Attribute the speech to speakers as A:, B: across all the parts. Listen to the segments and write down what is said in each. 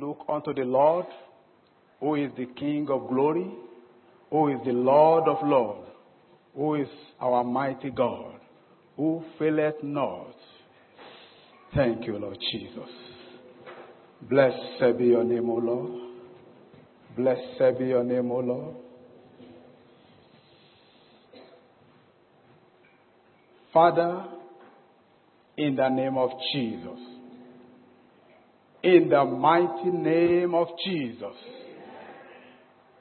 A: look unto the Lord, who is the King of glory, who is the Lord of lords, who is our mighty God, who faileth not. Thank you, Lord Jesus. Blessed be your name, O Lord. Blessed be your name, O Lord. Father, in the name of Jesus, in the mighty name of Jesus,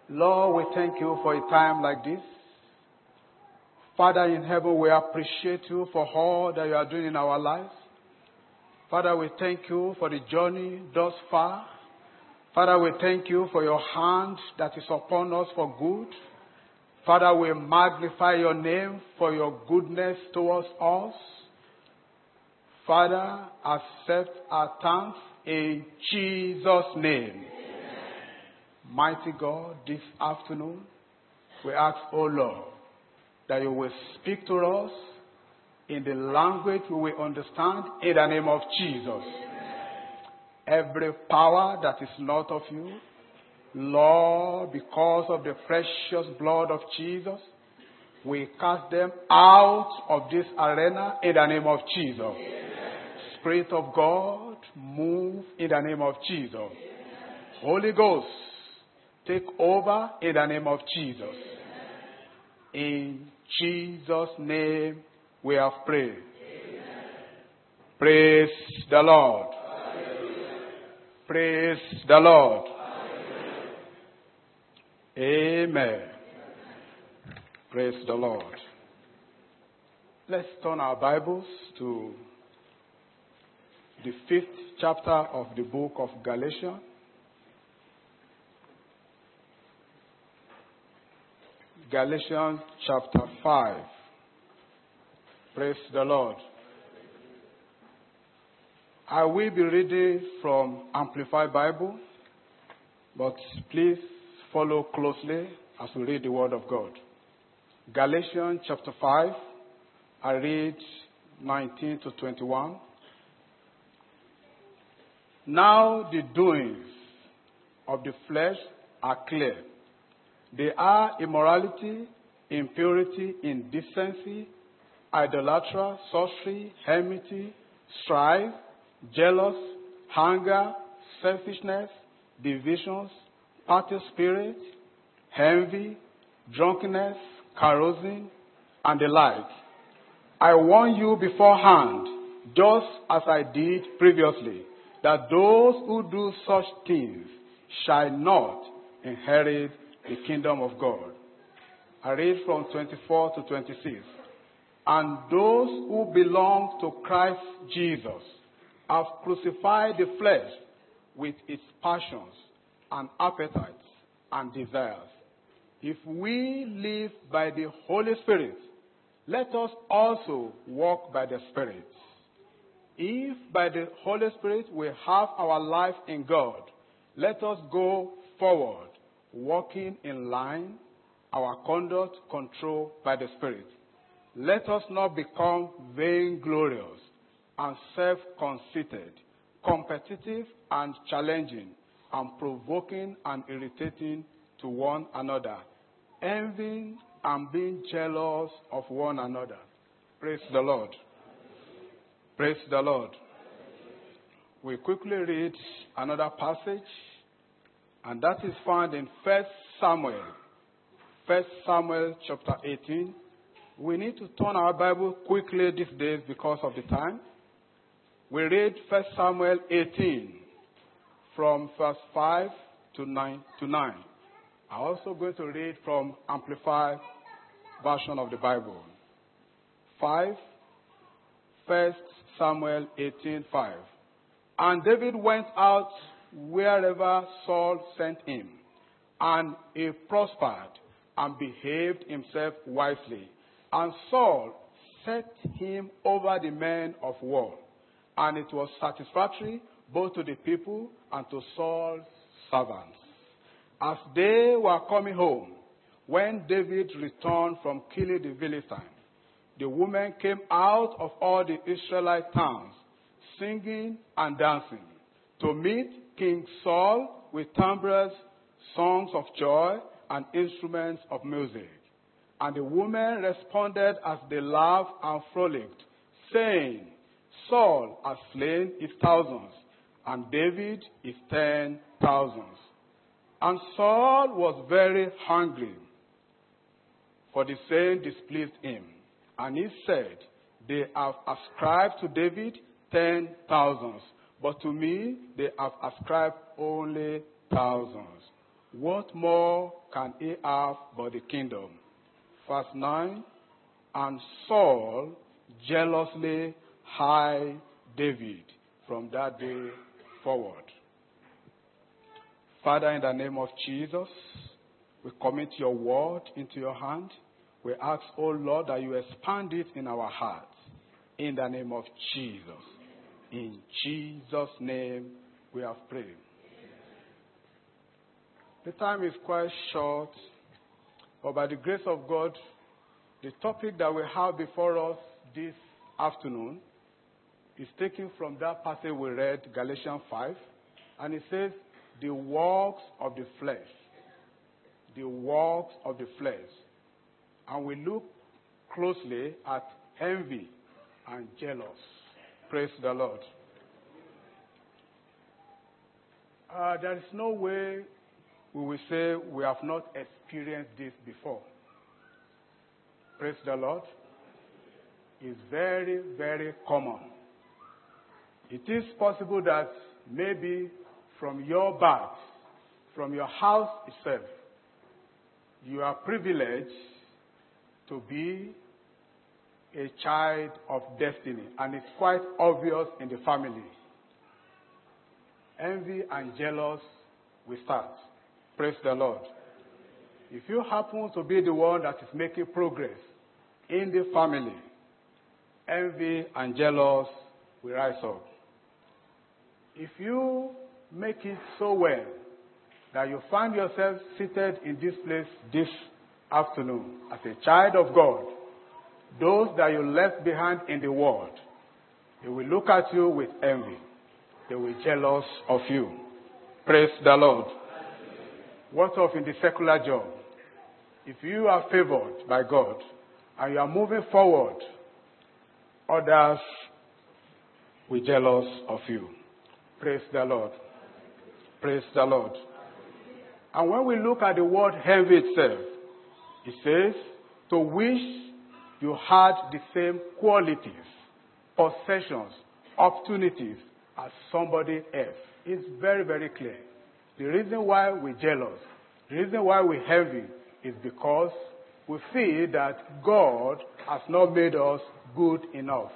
A: Lord, we thank you for a time like this. Father in heaven, we appreciate you for all that you are doing in our lives. Father, we thank you for the journey thus far. Father, we thank you for your hand that is upon us for good. Father, we magnify your name for your goodness towards us. Father, accept our thanks in Jesus' name. Mighty God, this afternoon, we ask, O Lord, that you will speak to us in the language we will understand in the name of Jesus. Every power that is not of you, Lord, because of the precious blood of Jesus, we cast them out of this arena in the name of Jesus. Spirit of God, move in the name of Jesus. Holy Ghost, take over in the name of Jesus. In Jesus' name we have prayed. Praise the Lord. Praise the Lord. Amen. Praise the Lord. Let's turn our Bibles to the fifth chapter of the book of Galatians. Galatians chapter 5. Praise the Lord. I will be reading from Amplified Bible, but please follow closely as we read the Word of God. Galatians chapter 5, I read 19 to 21. Now the doings of the flesh are clear. They are immorality, impurity, indecency, idolatry, sorcery, enmity, strife, jealous, hunger, selfishness, divisions, party spirit, envy, drunkenness, carousing, and the like. I warn you beforehand, just as I did previously, that those who do such things shall not inherit the kingdom of God. I read from 24 to 26. And those who belong to Christ Jesus have crucified the flesh with its passions and appetites and desires. If we live by the Holy Spirit, let us also walk by the Spirit. If by the Holy Spirit we have our life in God, let us go forward, walking in line, our conduct controlled by the Spirit. Let us not become vainglorious and self conceited, competitive and challenging, and provoking and irritating to one another, envying and being jealous of one another. Praise the Lord. Praise the Lord. We quickly read another passage, and that is found in 1 Samuel. 1 Samuel chapter 18. We need to turn our Bible quickly these days because of the time. We read 1 Samuel 18 from verse 5 to 9 to 9. I'm also going to read from Amplified version of the Bible. 5 1 Samuel 18:5. And David went out wherever Saul sent him, and he prospered and behaved himself wisely. And Saul set him over the men of war, and it was satisfactory both to the people and to Saul's servants. As they were coming home, when David returned from killing the Philistine, the women came out of all the Israelite towns, singing and dancing, to meet King Saul with timbrels, songs of joy, and instruments of music. And the women responded as they laughed and frolicked, saying, Saul has slain his thousands, and David his ten thousands. And Saul was very hungry, for the saying displeased him. And he said, They have ascribed to David ten thousands, but to me they have ascribed only thousands. What more can he have but the kingdom? Verse 9 And Saul jealously eyed David from that day forward. Father, in the name of Jesus, we commit your word into your hand. We ask, O oh Lord, that you expand it in our hearts. In the name of Jesus. In Jesus' name we have prayed. The time is quite short, but by the grace of God, the topic that we have before us this afternoon is taken from that passage we read, Galatians 5, and it says, The works of the flesh. The works of the flesh. And we look closely at envy and jealous. Praise the Lord. Uh, there is no way we will say we have not experienced this before. Praise the Lord. It's very, very common. It is possible that maybe from your birth, from your house itself, you are privileged to be a child of destiny, and it's quite obvious in the family. Envy and jealous will start. Praise the Lord. If you happen to be the one that is making progress in the family, envy and jealous will rise up. If you make it so well that you find yourself seated in this place this afternoon as a child of God, those that you left behind in the world, they will look at you with envy. They will be jealous of you. Praise the Lord. What of in the secular job? If you are favored by God and you are moving forward, others will be jealous of you. Praise the Lord. Praise the Lord. And when we look at the word envy itself, it says, to wish you had the same qualities, possessions, opportunities as somebody else. It's very, very clear. The reason why we're jealous, the reason why we envy is because we feel that God has not made us good enough.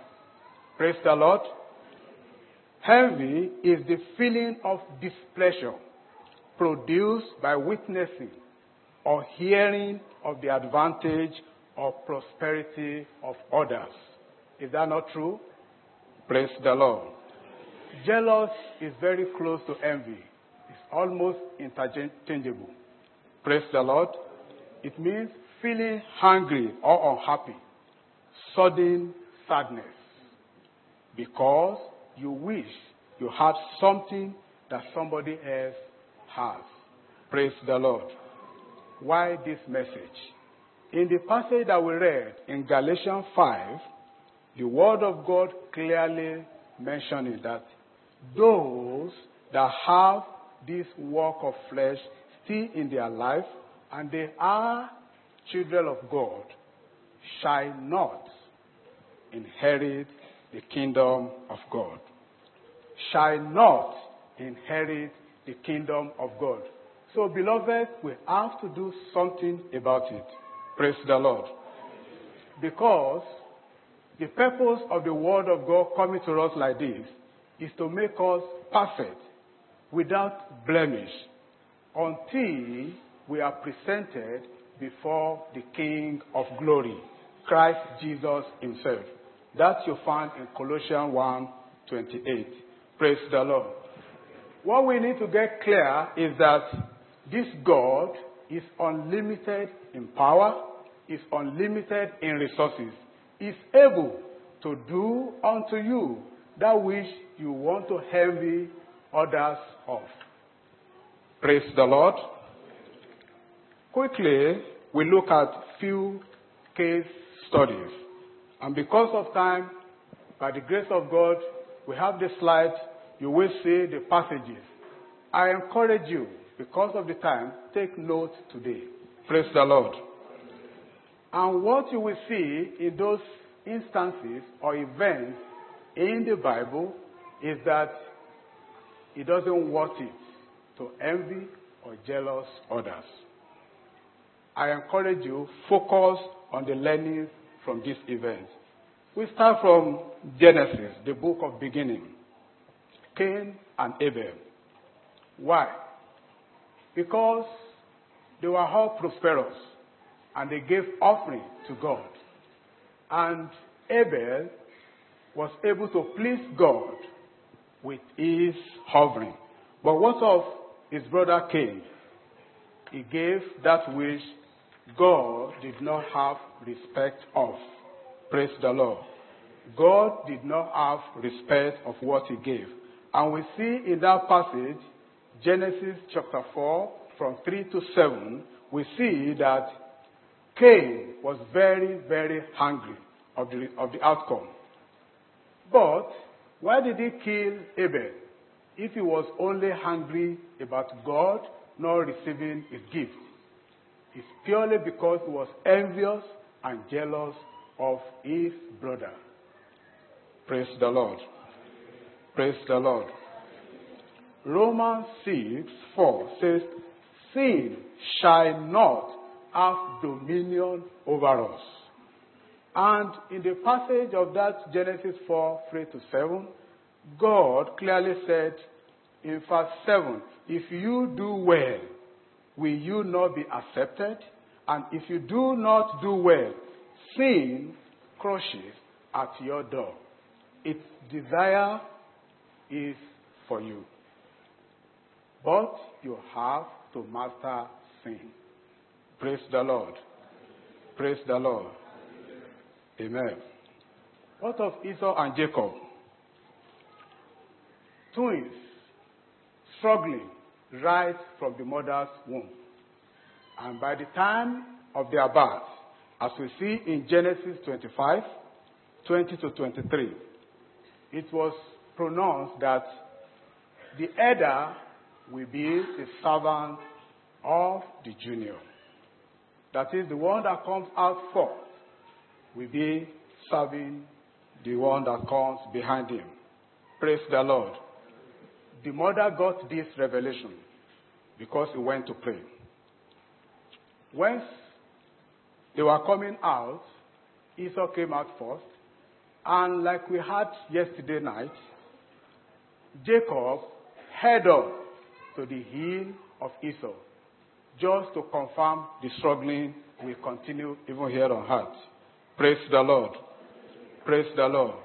A: Praise the Lord. Envy is the feeling of displeasure produced by witnessing or hearing of the advantage or prosperity of others. Is that not true? Praise the Lord. Jealous is very close to envy. It's almost interchangeable. Praise the Lord. It means feeling hungry or unhappy, sudden sadness, because you wish you had something that somebody else has. Praise the Lord. Why this message? In the passage that we read in Galatians 5, the Word of God clearly mentioning that those that have this work of flesh still in their life and they are children of God shall not inherit the kingdom of God. Shall not inherit the kingdom of God. So, beloved, we have to do something about it. Praise the Lord. Because the purpose of the Word of God coming to us like this is to make us perfect without blemish until we are presented before the King of glory, Christ Jesus himself. That you find in Colossians 1 28. Praise the Lord. What we need to get clear is that this God is unlimited in power, is unlimited in resources, is able to do unto you that which you want to envy others off. Praise the Lord. Quickly, we look at few case studies. And because of time, by the grace of God, we have the slides. You will see the passages. I encourage you, because of the time, take note today. Praise the Lord. And what you will see in those instances or events in the Bible is that it doesn't worth it to envy or jealous others. I encourage you, focus on the learning from this event. We start from Genesis, the book of beginning. Cain and Abel. Why? Because they were all prosperous and they gave offering to God. And Abel was able to please God with his offering. But what of his brother Cain? He gave that which God did not have respect of. Praise the Lord. God did not have respect of what he gave. And we see in that passage, Genesis chapter 4, from 3 to 7, we see that Cain was very, very hungry of the, of the outcome. But why did he kill Abel if he was only hungry about God not receiving his gift? It's purely because he was envious and jealous of his brother. Praise the Lord. Praise the Lord. Romans 6 4 says, Sin shall not have dominion over us. And in the passage of that Genesis 4 3 to 7, God clearly said in verse 7 If you do well, will you not be accepted? And if you do not do well, sin crushes at your door. Its desire is for you. But you have to master sin. Praise the Lord. Praise the Lord. Amen. What of Esau and Jacob? Twins struggling right from the mother's womb. And by the time of their birth, as we see in Genesis 25, 20 to 23, it was pronounced that the elder will be the servant of the junior. That is, the one that comes out first will be serving the one that comes behind him. Praise the Lord. The mother got this revelation because he went to pray. Once they were coming out, Esau came out first. And like we had yesterday night, Jacob head up to the heel of Esau just to confirm the struggling will continue even here on earth. Praise the Lord. Praise the Lord.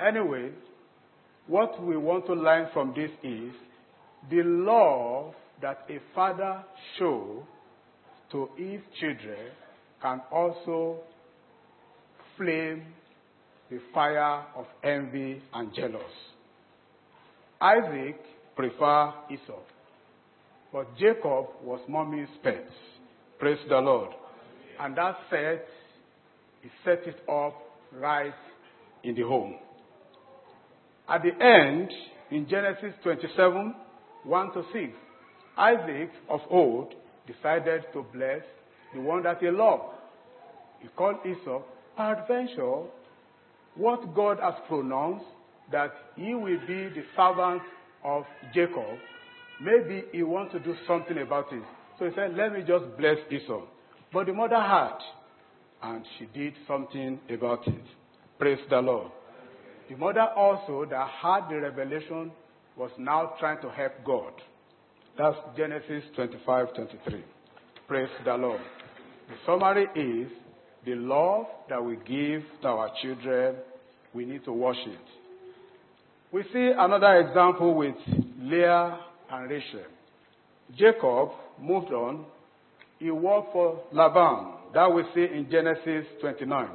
A: Anyway, what we want to learn from this is the love that a father shows to his children can also flame the fire of envy and jealous. Isaac preferred Esau, but Jacob was mommy's pet. Praise the Lord. And that set, he set it up right in the home. At the end, in Genesis 27, 1 to 6, Isaac of old decided to bless the one that he loved. He called Esau, peradventure, what God has pronounced that he will be the servant of Jacob, maybe he wants to do something about it. So he said, let me just bless Esau. But the mother had, and she did something about it. Praise the Lord. The mother also that had the revelation was now trying to help God. That's Genesis 25, 23. Praise the Lord. The summary is the love that we give to our children, we need to wash it. We see another example with Leah and Rachel. Jacob moved on. He worked for Laban. That we see in Genesis 29.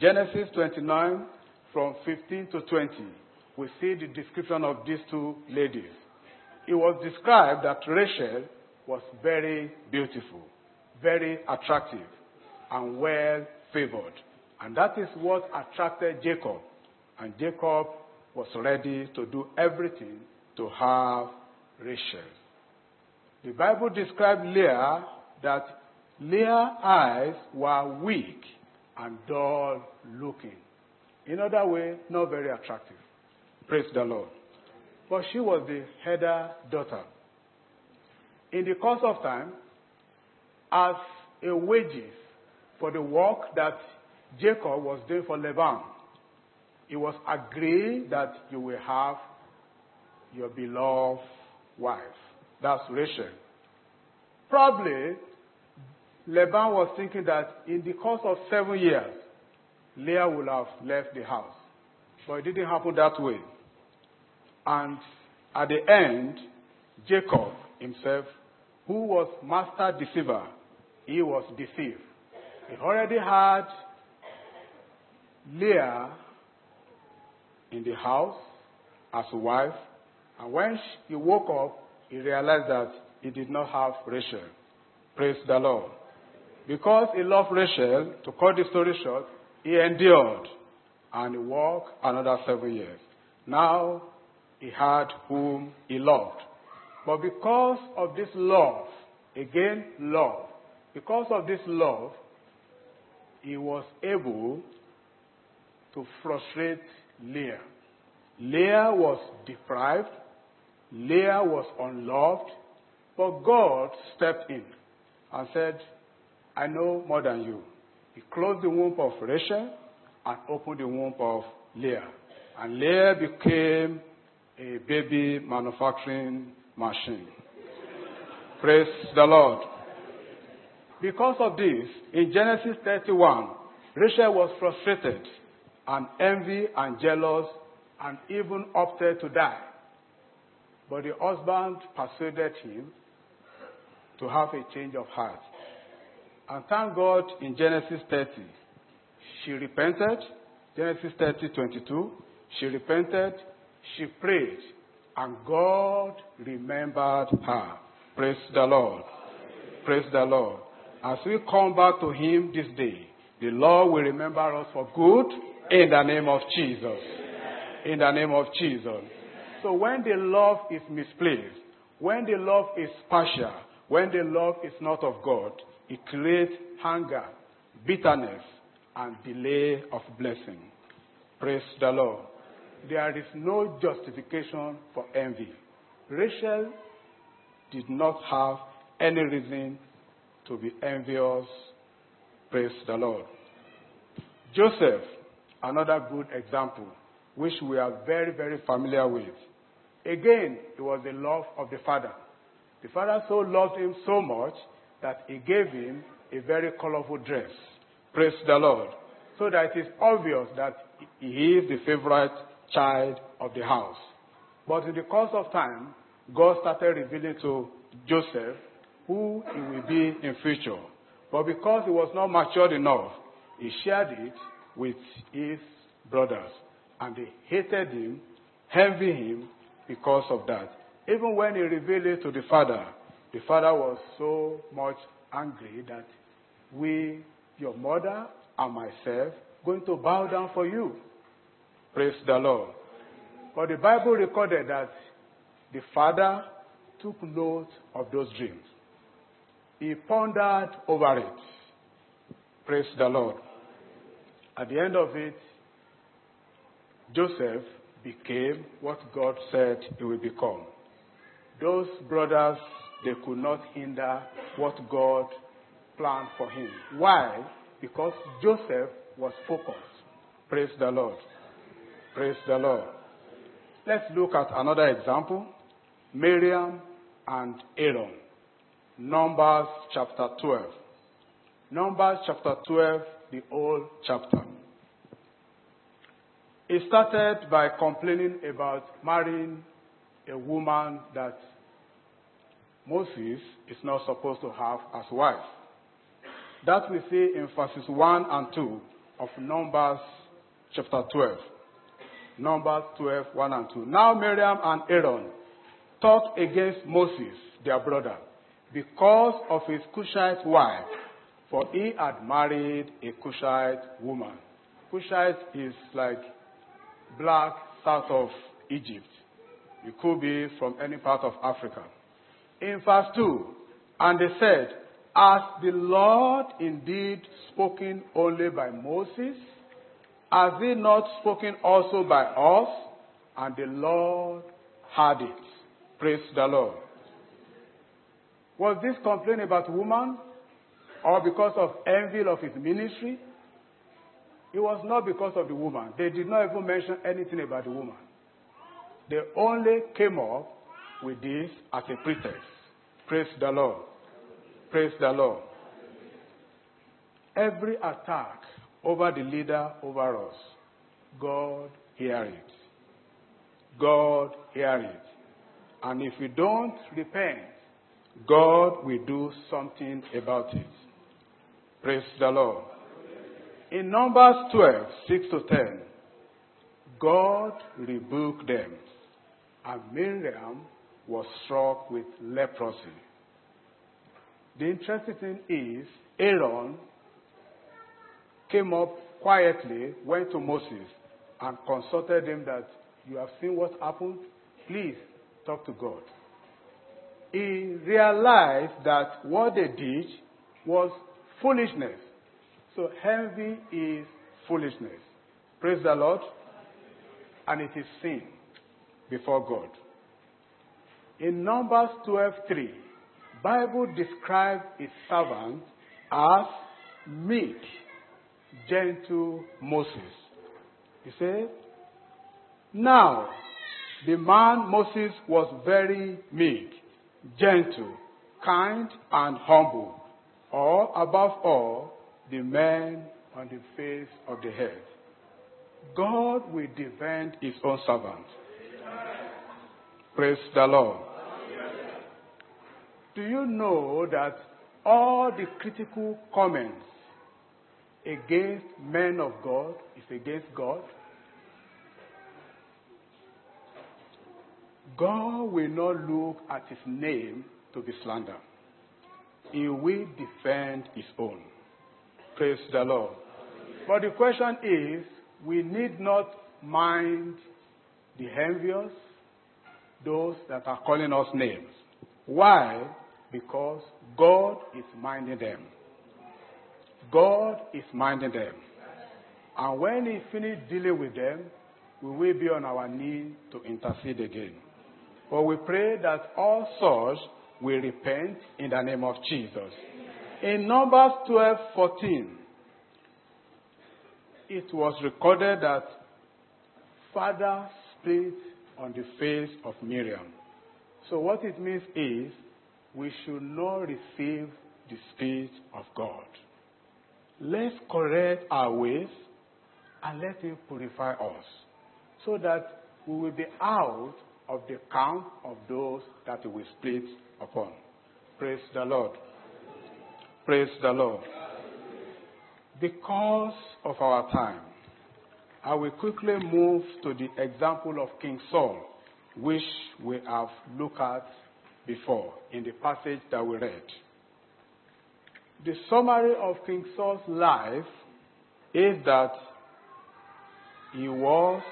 A: Genesis 29 from 15 to 20. We see the description of these two ladies. it was described that Rachel was very beautiful, very attractive, and well favored. And that is what attracted Jacob. And Jacob was ready to do everything to have Rachel. The Bible described Leah that Leah's eyes were weak and dull looking. In other way, not very attractive. Praise the Lord. But she was the header daughter. In the course of time, as a wages for the work that Jacob was doing for Laban, it was agreed that you will have your beloved wife. That's Rachel. Probably, Laban was thinking that in the course of seven years, Leah would have left the house. But it didn't happen that way. And at the end, Jacob himself, who was master deceiver, he was deceived. He already had Leah in the house as a wife, and when he woke up, he realized that he did not have Rachel. Praise the Lord. Because he loved Rachel, to cut the story short, he endured and he walked another seven years. Now he had whom he loved. But because of this love, again, love, because of this love, he was able to frustrate Leah. Leah was deprived, Leah was unloved, but God stepped in and said, I know more than you. He closed the womb of Rachel and opened the womb of Leah. And Leah became a baby manufacturing machine. Praise the Lord. Because of this, in Genesis 31, Rachel was frustrated and envy and jealous and even opted to die. But the husband persuaded him to have a change of heart. And thank God in Genesis 30, she repented. Genesis 30, 22. She repented, she prayed, and God remembered her. Praise the Lord. Praise the Lord. As we come back to Him this day, the Lord will remember us for good in the name of Jesus. In the name of Jesus. So when the love is misplaced, when the love is partial, when the love is not of God, it creates hunger, bitterness, and delay of blessing. Praise the Lord. There is no justification for envy. Rachel did not have any reason to be envious. Praise the Lord. Joseph, another good example, which we are very, very familiar with. Again, it was the love of the father. The father so loved him so much that he gave him a very colorful dress. Praise the Lord. So that it is obvious that he is the favorite child of the house. But in the course of time, God started revealing to Joseph who he will be in future. But because he was not matured enough, he shared it with his brothers. And they hated him, envied him because of that. Even when he revealed it to the father, the father was so much angry that we, your mother and myself, going to bow down for you. Praise the Lord. But the Bible recorded that the father took note of those dreams. He pondered over it. Praise the Lord. At the end of it, Joseph became what God said he would become. Those brothers, they could not hinder what God planned for him. Why? Because Joseph was focused. Praise the Lord. Praise the Lord. Let's look at another example Miriam and Aaron. Numbers chapter 12. Numbers chapter 12, the whole chapter. He started by complaining about marrying a woman that Moses is not supposed to have as wife. That we see in verses 1 and 2 of Numbers chapter 12. Numbers 12, 1 and 2. Now Miriam and Aaron talked against Moses, their brother, because of his Cushite wife, for he had married a Cushite woman. Cushite is like black south of Egypt. It could be from any part of Africa. In verse 2, and they said, Has the Lord indeed spoken only by Moses? Has he not spoken also by us? And the Lord heard it. Praise the Lord. Was this complaint about woman or because of envy of his ministry? It was not because of the woman. They did not even mention anything about the woman. They only came up with this as a pretext. Praise the Lord. Praise the Lord. Every attack over the leader over us, God hear it. God hear it. And if we don't repent, God will do something about it. Praise the Lord. In Numbers 12, 6 to 10, God rebuked them, and Miriam was struck with leprosy. The interesting thing is, Aaron came up quietly, went to Moses, and consulted him that you have seen what happened. Please talk to God. He realized that what they did was foolishness. So envy is foolishness. Praise the Lord. And it is sin before God. In Numbers 12:3, Bible describes a servant as meek, gentle Moses. He said, Now the man Moses was very meek, gentle, kind, and humble, or above all, the man on the face of the earth. God will defend his own servant. Praise the Lord. Do you know that all the critical comments against men of God is against God? God will not look at his name to be slandered. He will defend his own. Praise the Lord. But the question is, we need not mind the envious, those that are calling us names. Why? Because God is minding them. God is minding them. And when He finishes dealing with them, we will be on our knees to intercede again. But we pray that all souls will repent in the name of Jesus. In Numbers 12 14, it was recorded that Father split on the face of Miriam. So, what it means is we should not receive the Spirit of God. Let's correct our ways and let Him purify us so that we will be out of the count of those that He will split upon. Praise the Lord. Praise the Lord. Because of our time, I will quickly move to the example of King Saul, which we have looked at before in the passage that we read. The summary of King Saul's life is that he was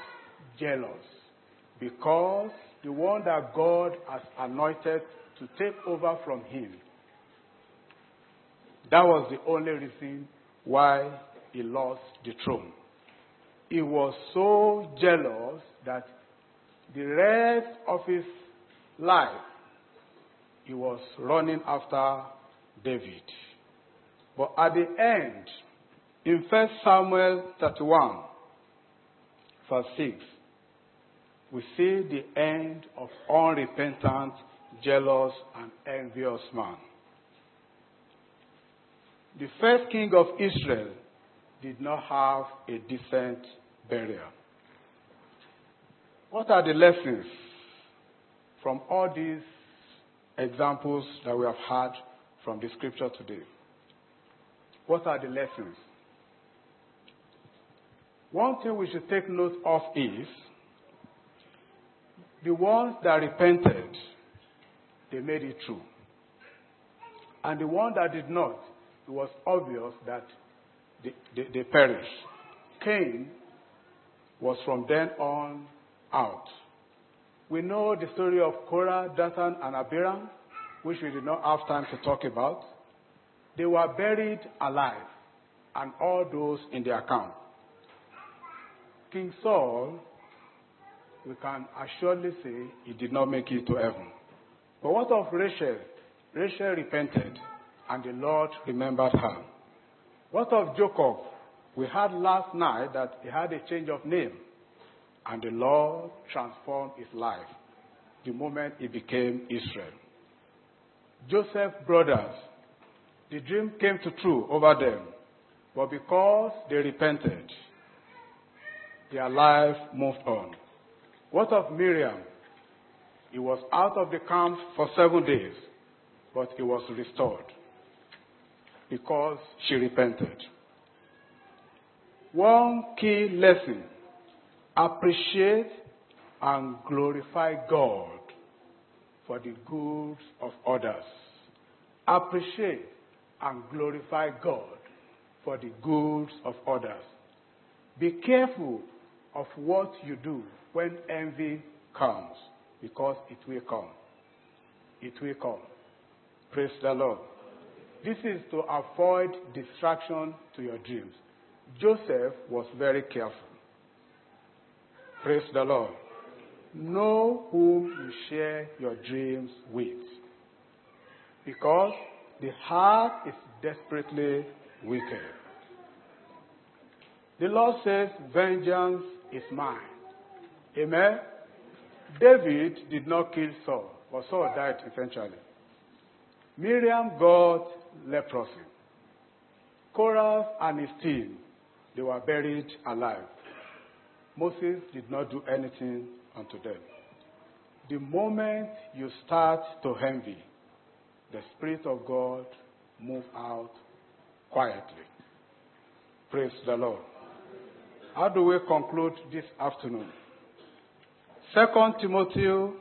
A: jealous because the one that God has anointed to take over from him, that was the only reason why he lost the throne. He was so jealous that the rest of his life he was running after David. But at the end, in 1 Samuel 31, verse 6, we see the end of unrepentant, jealous, and envious man. The first king of Israel did not have a decent burial. What are the lessons from all these examples that we have had from the scripture today? What are the lessons? One thing we should take note of is the ones that repented they made it true. And the one that did not, it was obvious that they, they, they perished. Cain was from then on out. We know the story of Korah, Dathan, and Abiram, which we did not have time to talk about. They were buried alive, and all those in their account. King Saul, we can assuredly say he did not make it to heaven. But what of Rachel? Rachel repented, and the Lord remembered her. What of Jacob? We heard last night that he had a change of name, and the Lord transformed his life the moment he became Israel. Joseph's brothers, the dream came to true over them, but because they repented, their life moved on. What of Miriam? He was out of the camp for seven days, but he was restored because she repented. One key lesson appreciate and glorify God for the goods of others. Appreciate and glorify God for the goods of others. Be careful of what you do when envy comes, because it will come. It will come. Praise the Lord. This is to avoid distraction to your dreams. Joseph was very careful. Praise the Lord. Know whom you share your dreams with. Because the heart is desperately wicked. The Lord says, Vengeance is mine. Amen. David did not kill Saul, but Saul died eventually. Miriam got leprosy. Korah and his team, they were buried alive. Moses did not do anything unto them. The moment you start to envy, the Spirit of God move out quietly. Praise the Lord. How do we conclude this afternoon? Second Timothy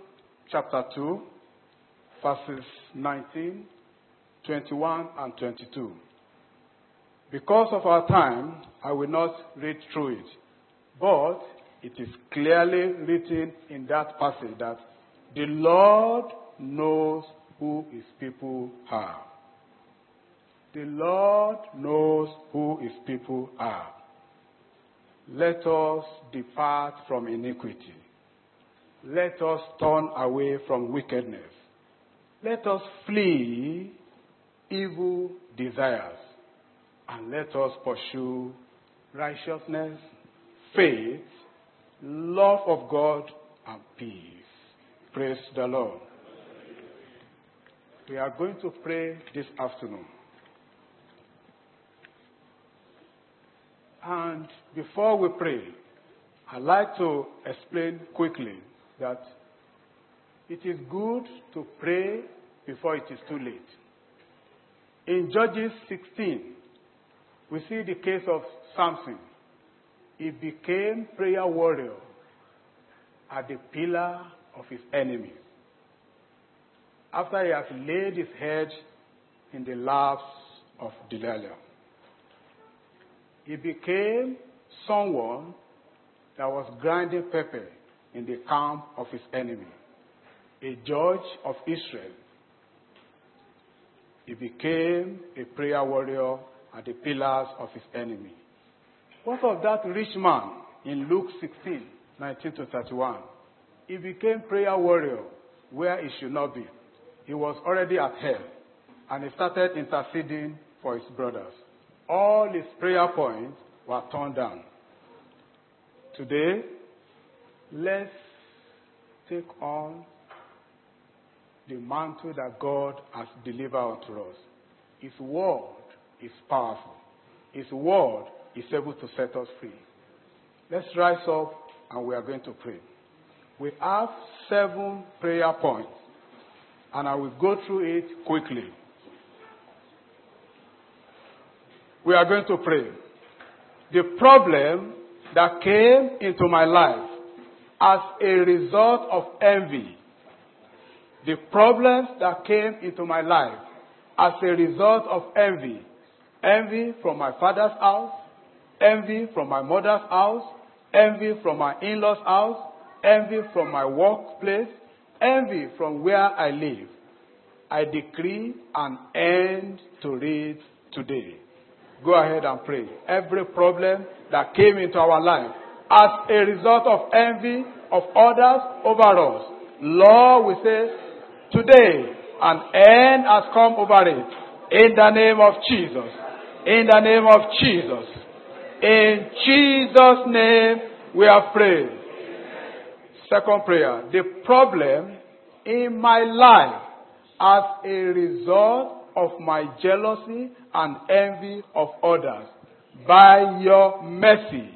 A: chapter 2, verses 19, 21, and 22. Because of our time, I will not read through it. But it is clearly written in that passage that the Lord knows who his people are. The Lord knows who his people are. Let us depart from iniquity. Let us turn away from wickedness. Let us flee evil desires. And let us pursue righteousness, faith, love of God, and peace. Praise the Lord. We are going to pray this afternoon. And before we pray, I'd like to explain quickly that it is good to pray before it is too late. In Judges 16, we see the case of Samson. He became prayer warrior at the pillar of his enemy. After he has laid his head in the laps of Delilah he became someone that was grinding pepper in the camp of his enemy, a judge of Israel. He became a prayer warrior at the pillars of his enemy. What of that rich man in Luke 16, 19 to 31? He became prayer warrior where he should not be. He was already at hell and he started interceding for his brothers all his prayer points were turned down. Today, let's take on the mantle that God has delivered unto us. His word is powerful. His word is able to set us free. Let's rise up and we are going to pray. We have seven prayer points and I will go through it quickly. we are going to pray. The problem that came into my life as a result of envy, the problems that came into my life as a result of envy. Envy from my father's house, envy from my mother's house, envy from my in-laws house, envy from my workplace, envy from where I live. I decree an end to it today. Go ahead and pray. Every problem that came into our life as a result of envy of others over us, Lord, we say, today an end has come over it. In the name of Jesus. In the name of Jesus. In Jesus' name we have prayed. Second prayer. The problem in my life as a result of my jealousy and envy of others. By your mercy,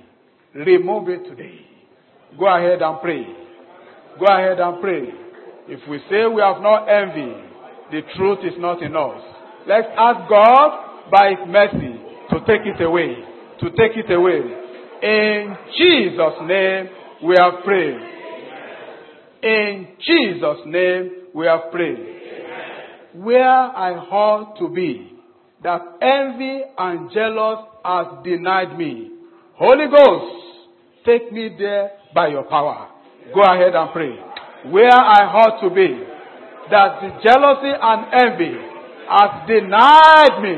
A: remove it today. Go ahead and pray. Go ahead and pray. If we say we have no envy, the truth is not in us. Let's ask God by His mercy to take it away. To take it away. In Jesus' name we have prayed. In Jesus' name we have prayed. Where I ought to be, that envy and jealous has denied me. Holy Ghost, take me there by your power. Go ahead and pray. Where I ought to be, that the jealousy and envy has denied me.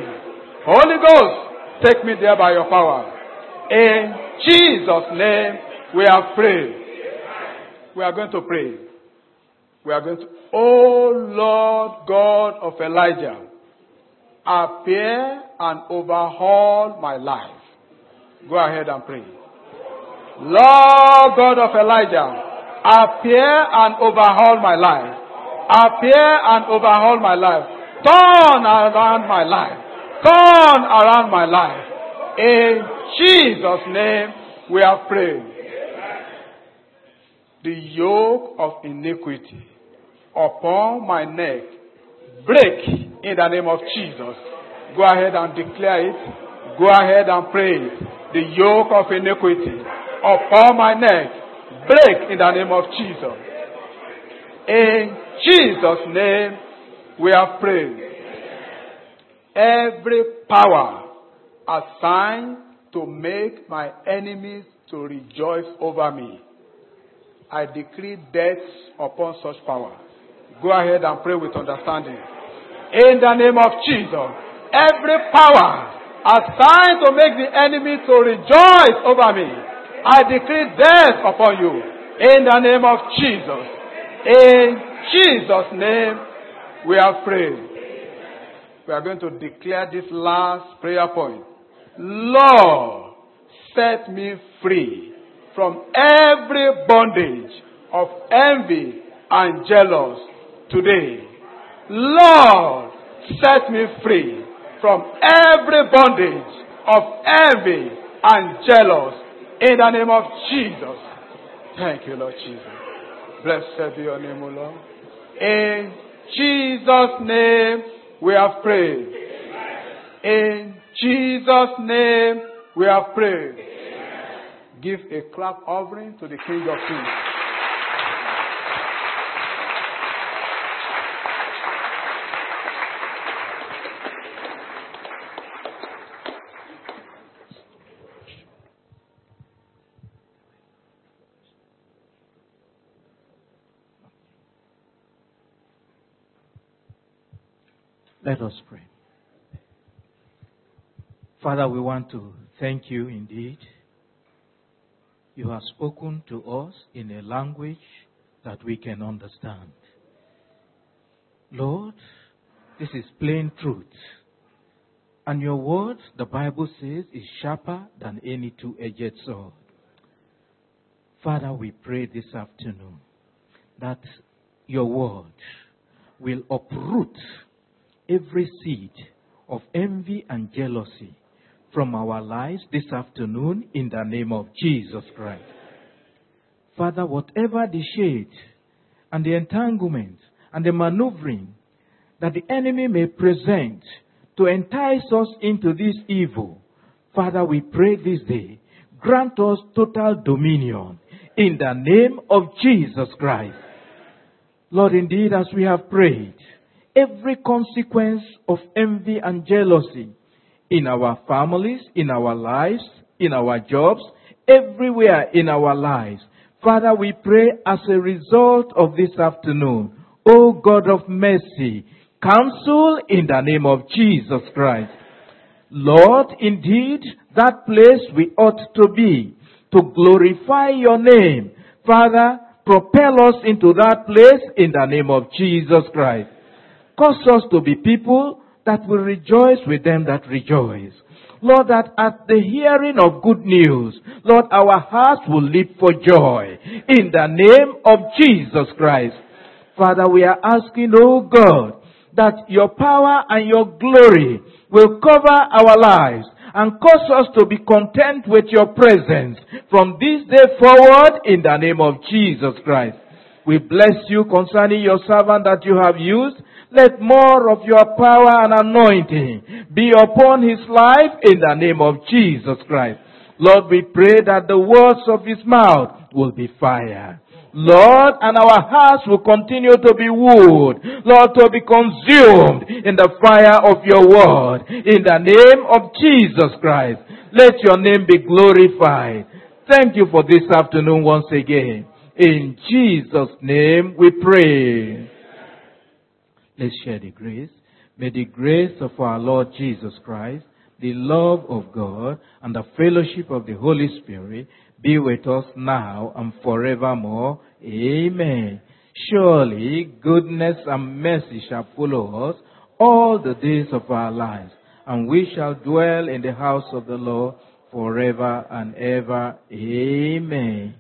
A: Holy Ghost, take me there by your power. In Jesus' name, we have prayed. We are going to pray. We are going to, Oh Lord God of Elijah, appear and overhaul my life. Go ahead and pray. Lord God of Elijah, appear and overhaul my life. Appear and overhaul my life. Turn around my life. Turn around my life. In Jesus' name we have prayed. The yoke of iniquity upon my neck break in the name of Jesus. Go ahead and declare it. Go ahead and pray it. The yoke of iniquity upon my neck break in the name of Jesus. In Jesus' name we have prayed. Every power assigned to make my enemies to rejoice over me. I decree death upon such power. Go ahead and pray with understanding. In the name of Jesus, every power assigned to make the enemy to rejoice over me, I decree death upon you. In the name of Jesus. In Jesus' name, we have prayed. We are going to declare this last prayer point. Lord, set me free from every bondage of envy and jealous today. Lord, set me free from every bondage of envy and jealous in the name of Jesus. Thank you, Lord Jesus. Blessed be your name, O Lord. In Jesus' name we have prayed. In Jesus' name we have prayed. Give a clap offering to the King of Kings.
B: Let us pray. Father, we want to thank you indeed. You have spoken to us in a language that we can understand. Lord, this is plain truth. And your word, the Bible says, is sharper than any two edged sword. Father, we pray this afternoon that your word will uproot every seed of envy and jealousy from our lives this afternoon in the name of Jesus Christ. Father, whatever the shade and the entanglement and the maneuvering that the enemy may present to entice us into this evil, Father, we pray this day, grant us total dominion in the name of Jesus Christ. Lord, indeed, as we have prayed, every consequence of envy and jealousy in our families, in our lives, in our jobs, everywhere in our lives. Father, we pray as a result of this afternoon, O God of mercy, counsel in the name of Jesus Christ. Lord, indeed, that place we ought to be to glorify your name. Father, propel us into that place in the name of Jesus Christ. Cause us to be people that will rejoice with them that rejoice. Lord, that at the hearing of good news, Lord, our hearts will leap for joy in the name of Jesus Christ. Father, we are asking, oh God, that your power and your glory will cover our lives and cause us to be content with your presence from this day forward in the name of Jesus Christ. We bless you concerning your servant that you have used. Let more of your power and anointing be upon his life in the name of Jesus Christ. Lord, we pray that the words of his mouth will be fire. Lord, and our hearts will continue to be wood, Lord, to be consumed in the fire of your word. In the name of Jesus Christ, let your name be glorified. Thank you for this afternoon once again. In Jesus' name we pray. Let's share the grace. May the grace of our Lord Jesus Christ, the love of God, and the fellowship of the Holy Spirit be with us now and forevermore. Amen. Surely goodness and mercy shall follow us all the days of our lives, and we shall dwell in the house of the Lord forever and ever. Amen.